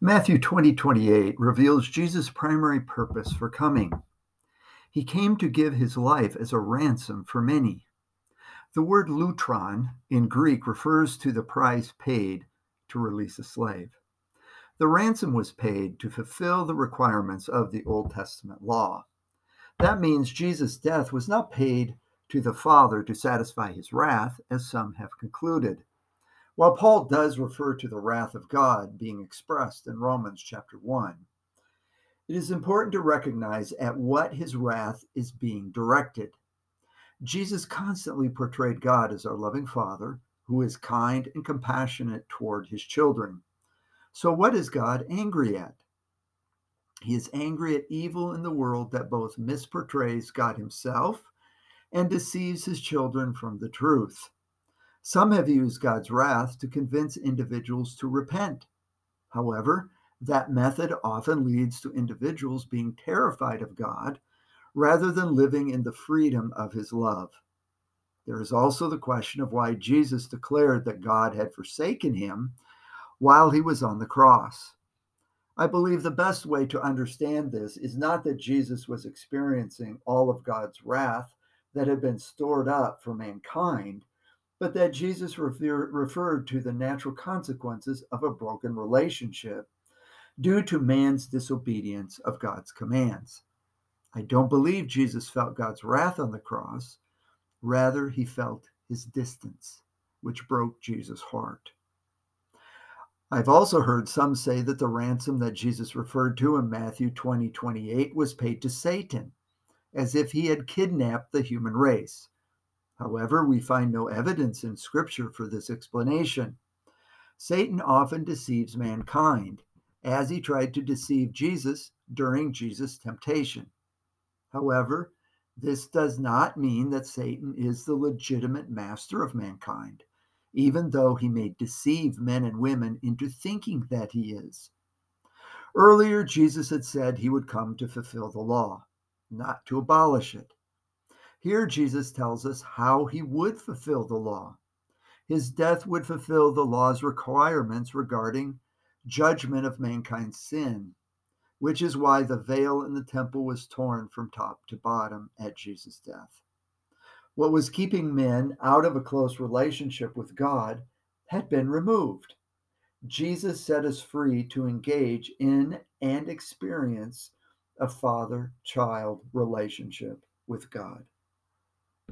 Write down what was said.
Matthew 20 28 reveals Jesus' primary purpose for coming. He came to give his life as a ransom for many. The word lutron in Greek refers to the price paid to release a slave. The ransom was paid to fulfill the requirements of the Old Testament law. That means Jesus' death was not paid to the Father to satisfy his wrath, as some have concluded. While Paul does refer to the wrath of God being expressed in Romans chapter 1, it is important to recognize at what his wrath is being directed. Jesus constantly portrayed God as our loving Father who is kind and compassionate toward his children. So, what is God angry at? He is angry at evil in the world that both misportrays God himself and deceives his children from the truth. Some have used God's wrath to convince individuals to repent. However, that method often leads to individuals being terrified of God rather than living in the freedom of his love. There is also the question of why Jesus declared that God had forsaken him while he was on the cross. I believe the best way to understand this is not that Jesus was experiencing all of God's wrath that had been stored up for mankind, but that Jesus refer- referred to the natural consequences of a broken relationship due to man's disobedience of God's commands. I don't believe Jesus felt God's wrath on the cross. Rather, he felt his distance, which broke Jesus' heart. I've also heard some say that the ransom that Jesus referred to in Matthew 20 28 was paid to Satan, as if he had kidnapped the human race. However, we find no evidence in Scripture for this explanation. Satan often deceives mankind, as he tried to deceive Jesus during Jesus' temptation. However, this does not mean that Satan is the legitimate master of mankind even though he may deceive men and women into thinking that he is. Earlier, Jesus had said he would come to fulfill the law, not to abolish it. Here, Jesus tells us how he would fulfill the law. His death would fulfill the law's requirements regarding judgment of mankind's sin, which is why the veil in the temple was torn from top to bottom at Jesus' death. What was keeping men out of a close relationship with God had been removed. Jesus set us free to engage in and experience a father child relationship with God.